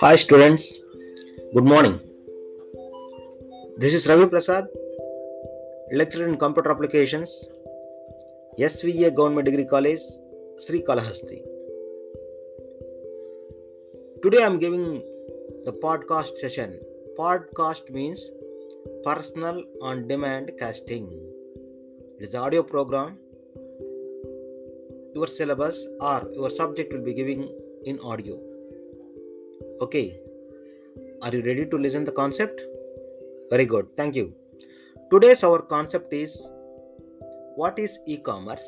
Hi students, good morning. This is Ravi Prasad, lecturer in computer applications, SVA Government Degree College, Sri Kalahasti. Today I am giving the podcast session. Podcast means personal on demand casting. It is audio program. Your syllabus or your subject will be giving in audio. Okay. Are you ready to listen the concept? Very good. Thank you. Today's our concept is what is e-commerce?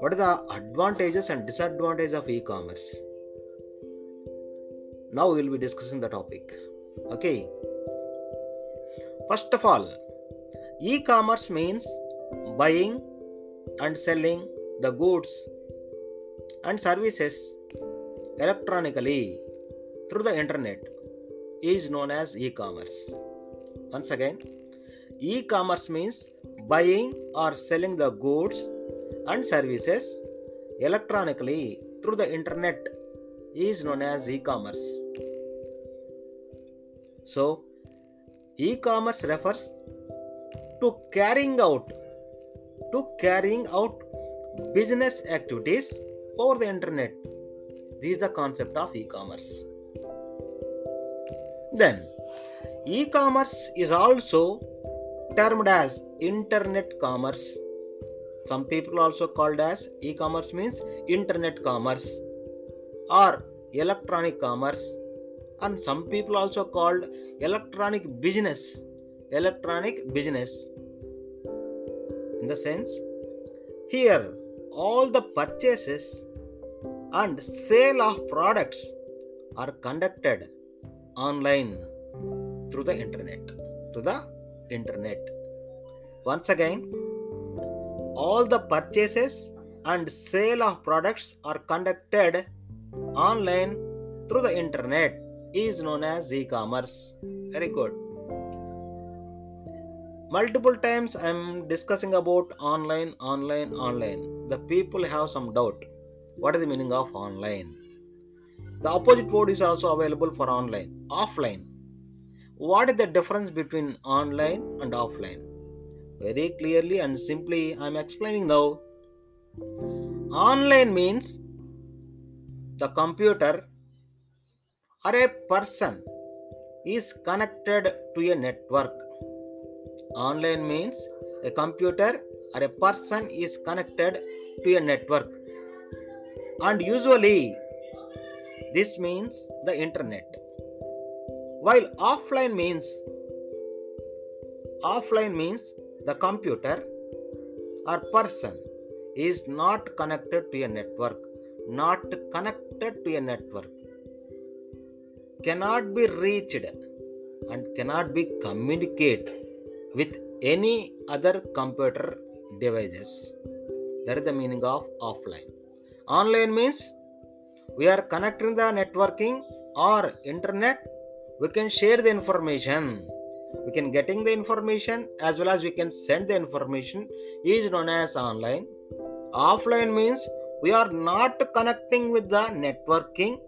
What are the advantages and disadvantages of e-commerce? Now we will be discussing the topic. Okay. First of all, e-commerce means buying and selling the goods and services electronically through the internet is known as e-commerce. Once again, e-commerce means buying or selling the goods and services electronically through the internet is known as e-commerce. So, e-commerce refers to carrying out to carrying out business activities over the internet this is the concept of e-commerce. Then, e-commerce is also termed as internet commerce. Some people also called as e-commerce means internet commerce or electronic commerce and some people also called electronic business electronic business in the sense here all the purchases and sale of products are conducted online through the internet through the internet. Once again all the purchases and sale of products are conducted online through the internet is known as e-commerce. Very good. Multiple times i am discussing about online online online the people have some doubt. What is the meaning of online? The opposite word is also available for online. Offline. What is the difference between online and offline? Very clearly and simply i am explaining now. Online means the computer or a person is connected to a network. Online means a computer or a person is connected to a network. And usually this means the internet. While offline means offline means the computer or person is not connected to a network not connected to a network cannot be reached and cannot be communicate with any other computer devices. That is the meaning of offline. Online means we are connecting the networking or internet. We can share the information. We can getting the information as well as we can send the information is known as online. Offline means we are not connecting with the networking.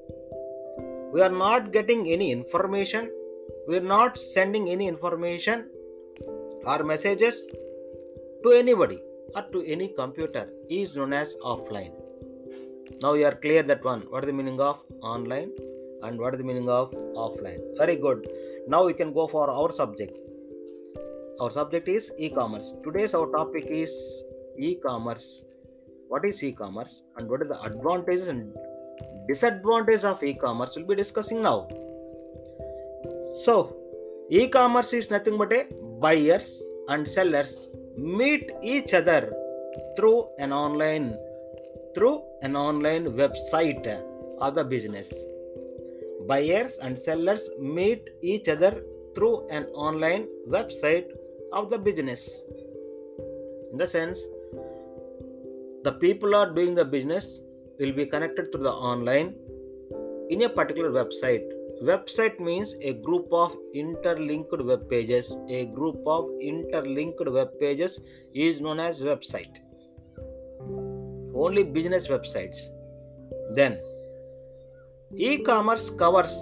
We are not getting any information. We are not sending any information or messages to anybody or to any computer is known as offline. Now you are clear that one. What is the meaning of online and what is the meaning of offline? Very good. Now we can go for our subject. Our subject is e-commerce. Today's our topic is e-commerce. What is e-commerce and what are the advantages and disadvantages of e-commerce? We'll be discussing now. So e-commerce is nothing but a buyers and sellers meet each other through an online through an online website of the business. Buyers and sellers meet each other through an online website of the business. In the sense the people are doing the business will be connected through the online in a particular website website means a group of interlinked web pages a group of interlinked web pages is known as website only business websites. Then, e commerce covers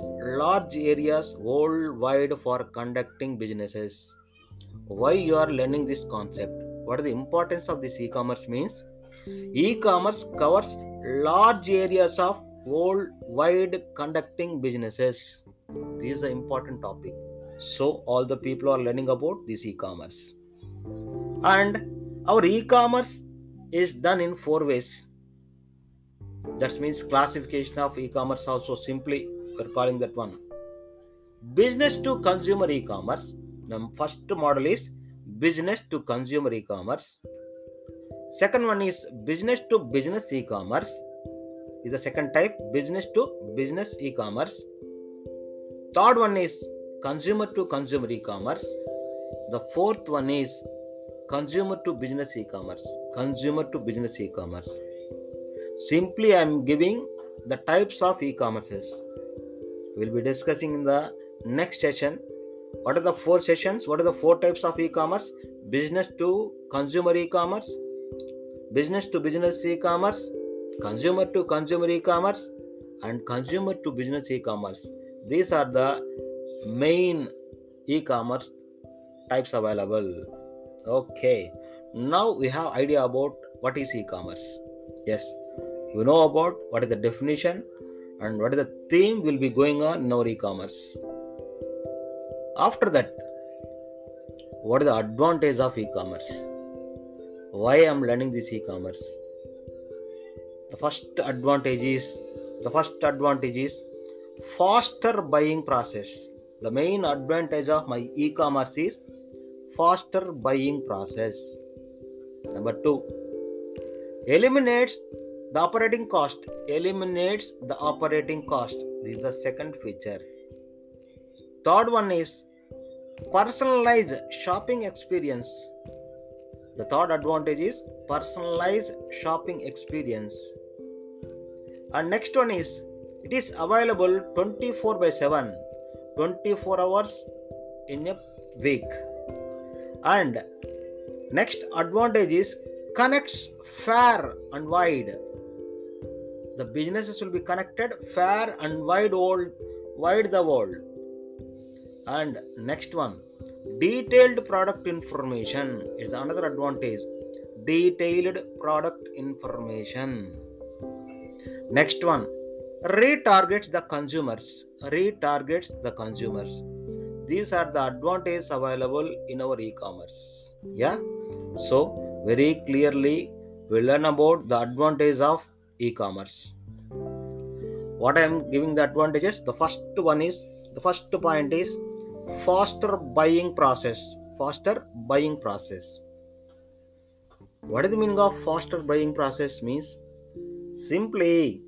large areas worldwide for conducting businesses. Why you are learning this concept? What is the importance of this e commerce means? E commerce covers large areas of worldwide conducting businesses. This is an important topic. So, all the people are learning about this e commerce. And our e commerce is done in four ways that means classification of e-commerce also simply we're calling that one business to consumer e-commerce the first model is business to consumer e-commerce second one is business to business e-commerce is the second type business to business e-commerce. Third one is consumer to consumer e-commerce. The fourth one is consumer to business e-commerce consumer to business e-commerce. Simply i am giving the types of e-commerces. We'll be discussing in the next session what are the four sessions what are the four types of e-commerce business to consumer e-commerce business to business e-commerce consumer to consumer e-commerce and consumer to business e-commerce. These are the main e-commerce types available. Okay. Now we have idea about what is e-commerce. Yes. We know about what is the definition and what is the theme will be going on in our e-commerce. After that what is the advantage of e-commerce? Why i am learning this e-commerce the first advantage is the first advantage is faster buying process the main advantage of my e-commerce is faster buying process number 2 eliminates the operating cost eliminates the operating cost. This is the second feature. Third one is personalized shopping experience. The third advantage is personalized shopping experience. And next one is it is available 24 by 7, 24 hours in a week. And next advantage is connects far and wide. The businesses will be connected fair and wide world wide the world. And next one detailed product information is another advantage. Detailed product information next one. Retargets the consumers. Retargets the consumers. These are the advantages available in our e-commerce. Yeah? So very clearly we learn about the advantage of e-commerce. What i am giving the advantages? The first one is the first point is faster buying process. Faster buying process. What is the meaning of faster buying process means simply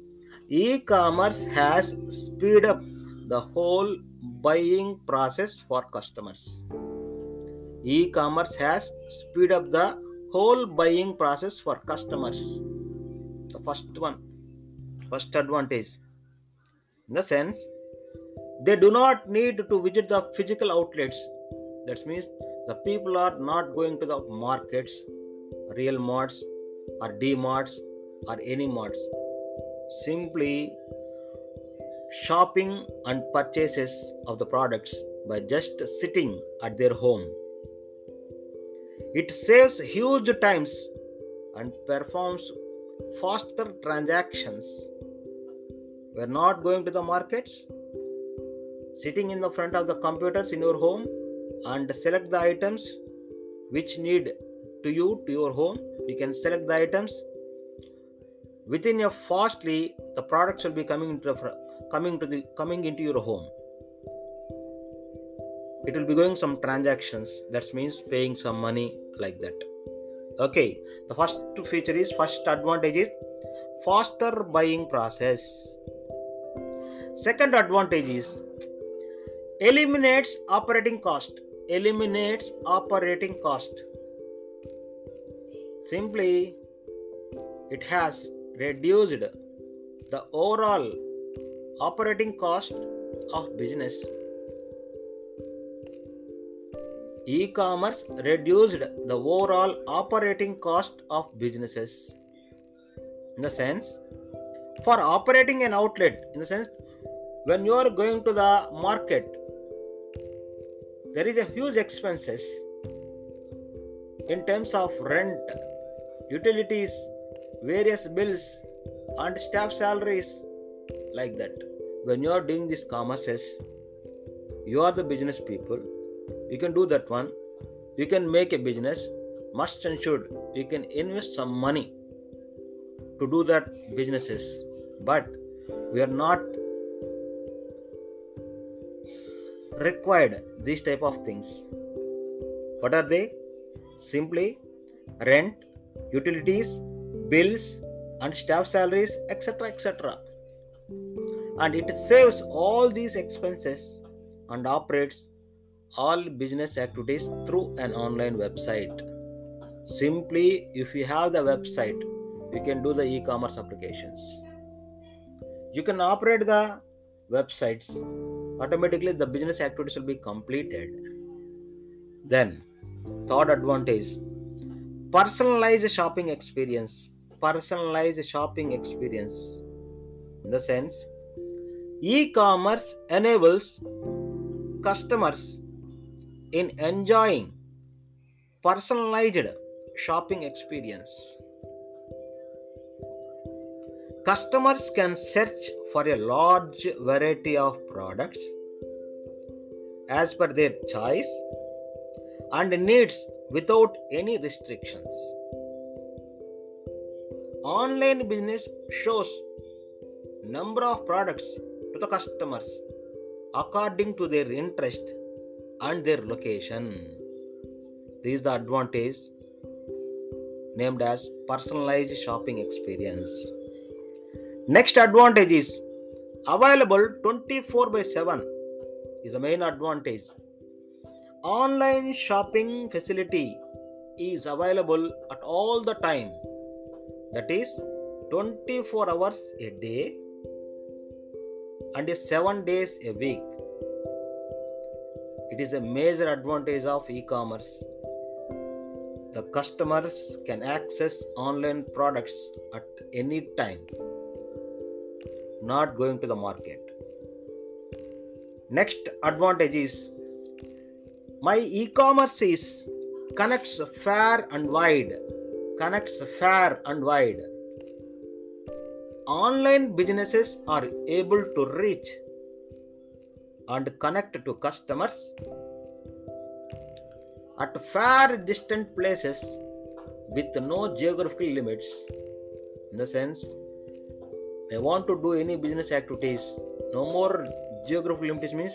e-commerce has speed up the whole buying process for customers. E-commerce has speed up the whole buying process for customers. The first one first advantage. In the sense they do not need to visit the physical outlets. That means the people are not going to the markets real marts or d marts or any marts simply shopping and purchases of the products by just sitting at their home it saves huge times and performs faster transactions. We're not going to the markets, sitting in the front of the computers in your home and select the items which need to you to your home. You can select the items within a fastly the products will be coming into the, coming to the coming into your home. It will be going some transactions. That means paying some money like that. Okay. The first feature is first advantage is faster buying process. Second advantage is eliminates operating cost. Eliminates operating cost. Simply it has reduced the overall operating cost of business. E-commerce reduced the overall operating cost of businesses. In the sense for operating an outlet in the sense when you are going to the market there is a huge expenses. In terms of rent utilities various bills and staff salaries like that. When you are doing these commerces you are the business people. You can do that one. You can make a business. Must and should you can invest some money to do that businesses. But we are not required these type of things. What are they? Simply rent utilities bills and staff salaries etc etc and it saves all these expenses and operates all business activities through an online website. Simply if you have the website you can do the e-commerce applications. You can operate the websites. Automatically the business activities will be completed. Then third advantage personalized shopping experience personalized shopping experience in the sense e-commerce enables customers in enjoying personalized shopping experience customers can search for a large variety of products as per their choice and needs without any restrictions. Online business shows number of products to the customers according to their interest and their location. This is the advantage named as personalized shopping experience. Next advantage is available 24 by 7 is the main advantage. Online shopping facility is available at all the time. That is 24 hours a day and 7 days a week. It is a major advantage of e-commerce. The customers can access online products at any time not going to the market. Next advantage is my e-commerce is connects far and wide. Connects far and wide. Online businesses are able to reach and connect to customers at far distant places with no geographical limits. In the sense, I want to do any business activities. No more geographical limits means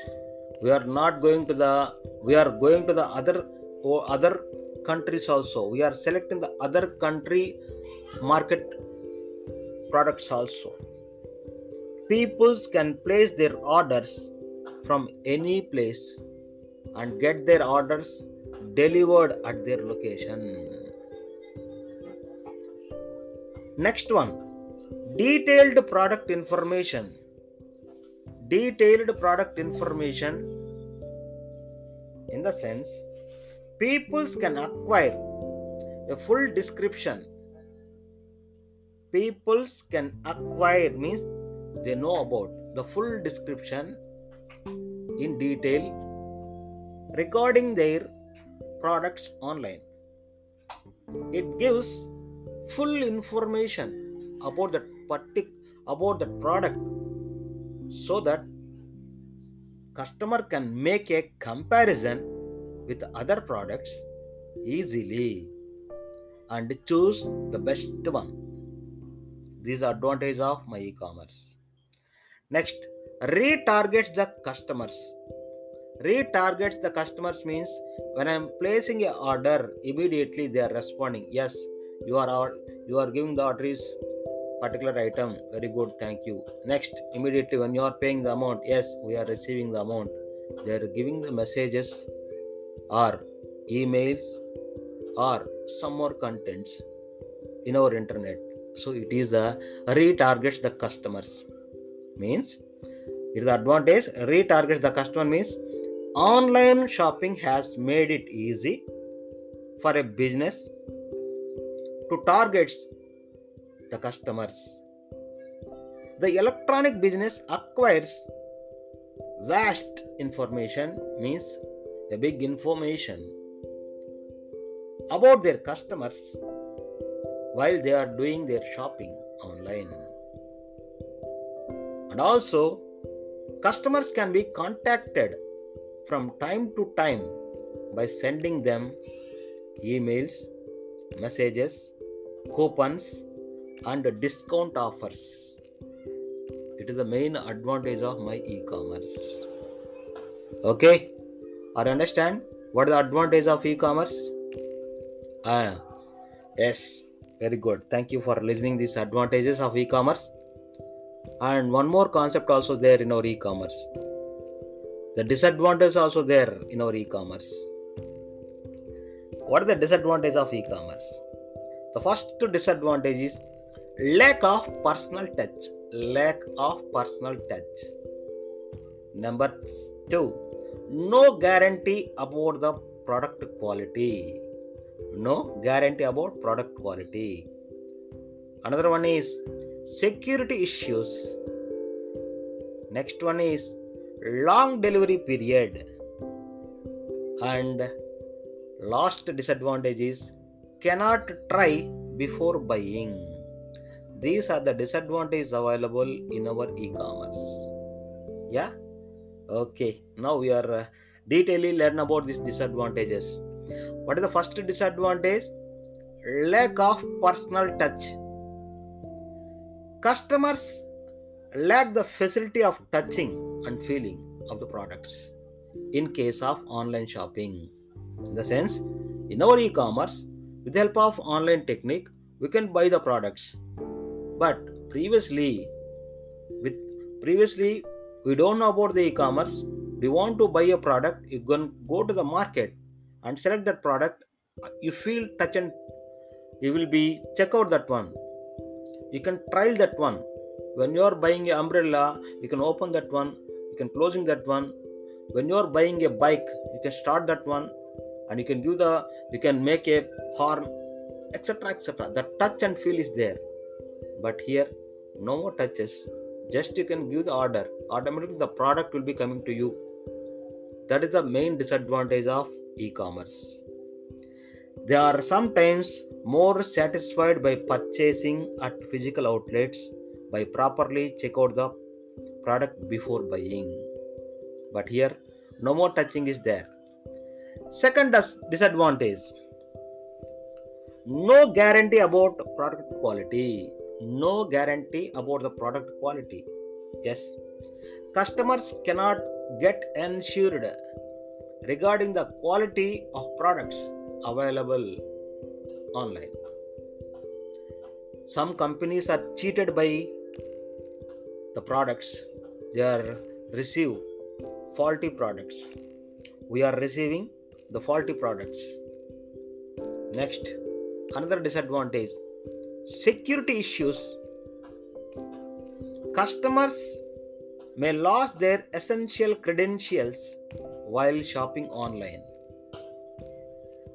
we are not going to the we are going to the other or other countries also. We are selecting the other country market products also. Peoples can place their orders from any place and get their orders delivered at their location. Next one detailed product information detailed product information in the sense peoples can acquire a full description. Peoples can acquire means they know about the full description in detail regarding their products online. It gives full information about the partic- about the product so that customer can make a comparison with other products easily and choose the best one. This is the advantage of my e-commerce. Next retargets the customers. Retargets the customers means when i'm placing a order immediately they are responding yes you are you are giving the order is particular item very good thank you. Next immediately when you are paying the amount yes we are receiving the amount they are giving the messages or emails or some more contents in our internet. So it is the retargets the customers. Means it is the advantage retargets the customer means online shopping has made it easy for a business to target the customers. The electronic business acquires vast information means a big information about their customers while they are doing their shopping online. And also customers can be contacted from time to time by sending them emails messages coupons and discount offers. It is the main advantage of my e-commerce. Okay or understand what is the advantage of e-commerce? Ah yes very good. Thank you for listening these advantages of e-commerce. And one more concept also there in our e-commerce. The disadvantage also there in our e-commerce. What are the disadvantage of e-commerce? The first disadvantage is lack of personal touch. Lack of personal touch. Number 2 no guarantee about the product quality. No guarantee about product quality. Another one is security issues. Next one is long delivery period. And last disadvantage is cannot try before buying. These are the disadvantages available in our e-commerce. Yeah okay now we are uh, learn about these disadvantages. What is the first disadvantage? Lack of personal touch. Customers lack the facility of touching and feeling of the products in case of online shopping. In the sense in our e-commerce with the help of online technique we can buy the products. But previously with previously we don't know about the e-commerce. We want to buy a product. You can go to the market and select that product. You feel touch and you will be check out that one. You can trial that one. When you are buying an umbrella you can open that one. You can closing that one. When you are buying a bike you can start that one and you can give the you can make a horn etc etc the touch and feel is there. But here no more touches. Just you can give the order automatically the product will be coming to you. That is the main disadvantage of e-commerce. They are sometimes more satisfied by purchasing at physical outlets by properly check out the product before buying. But here no more touching is there. Second disadvantage. No guarantee about product quality. No guarantee about the product quality. Yes customers cannot get ensured regarding the quality of products available online. Some companies are cheated by the products they are receive faulty products. We are receiving the faulty products. Next another disadvantage security issues. Customers may lose their essential credentials while shopping online.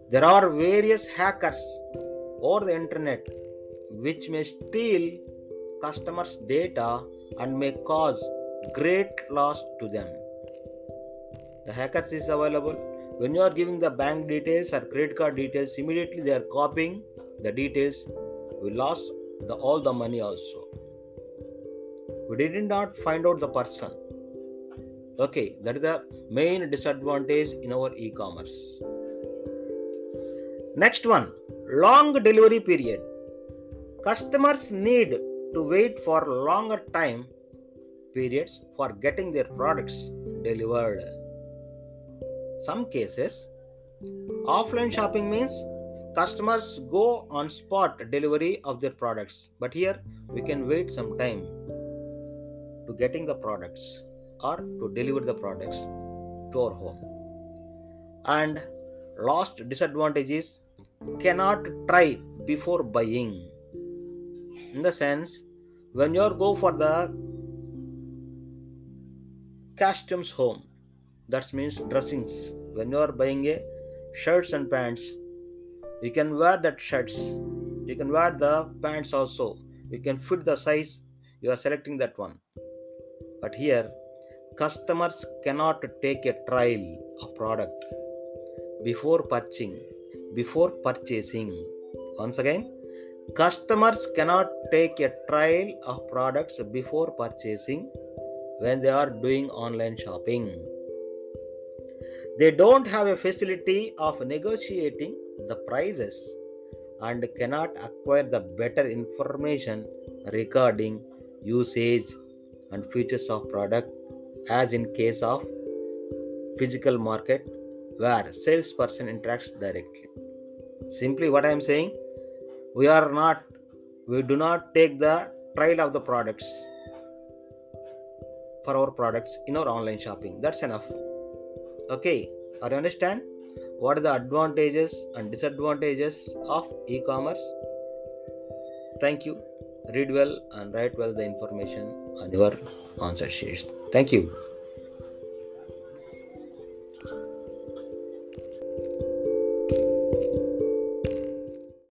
There are various hackers over the internet which may steal customers data and may cause great loss to them. The hackers is available. When you are giving the bank details or credit card details immediately they are copying the details. We lost the, all the money also we did not find out the person. Okay that is the main disadvantage in our e-commerce. Next one long delivery period. Customers need to wait for longer time periods for getting their products delivered. Some cases offline shopping means customers go on spot delivery of their products. But here we can wait some time to getting the products or to deliver the products to our home. And last disadvantage is cannot try before buying. In the sense when you go for the customs home that means dressings. When you are buying a shirts and pants you can wear that shirts. You can wear the pants also. You can fit the size you are selecting that one but here customers cannot take a trial of product before purchasing before purchasing. Once again customers cannot take a trial of products before purchasing when they are doing online shopping. They don't have a facility of negotiating the prices and cannot acquire the better information regarding usage and features of product as in case of physical market where salesperson interacts directly. Simply what i am saying we are not we do not take the trial of the products for our products in our online shopping. That's enough. Okay are you understand? What are the advantages and disadvantages of e-commerce? Thank you read well and write well the information on your answer sheets thank you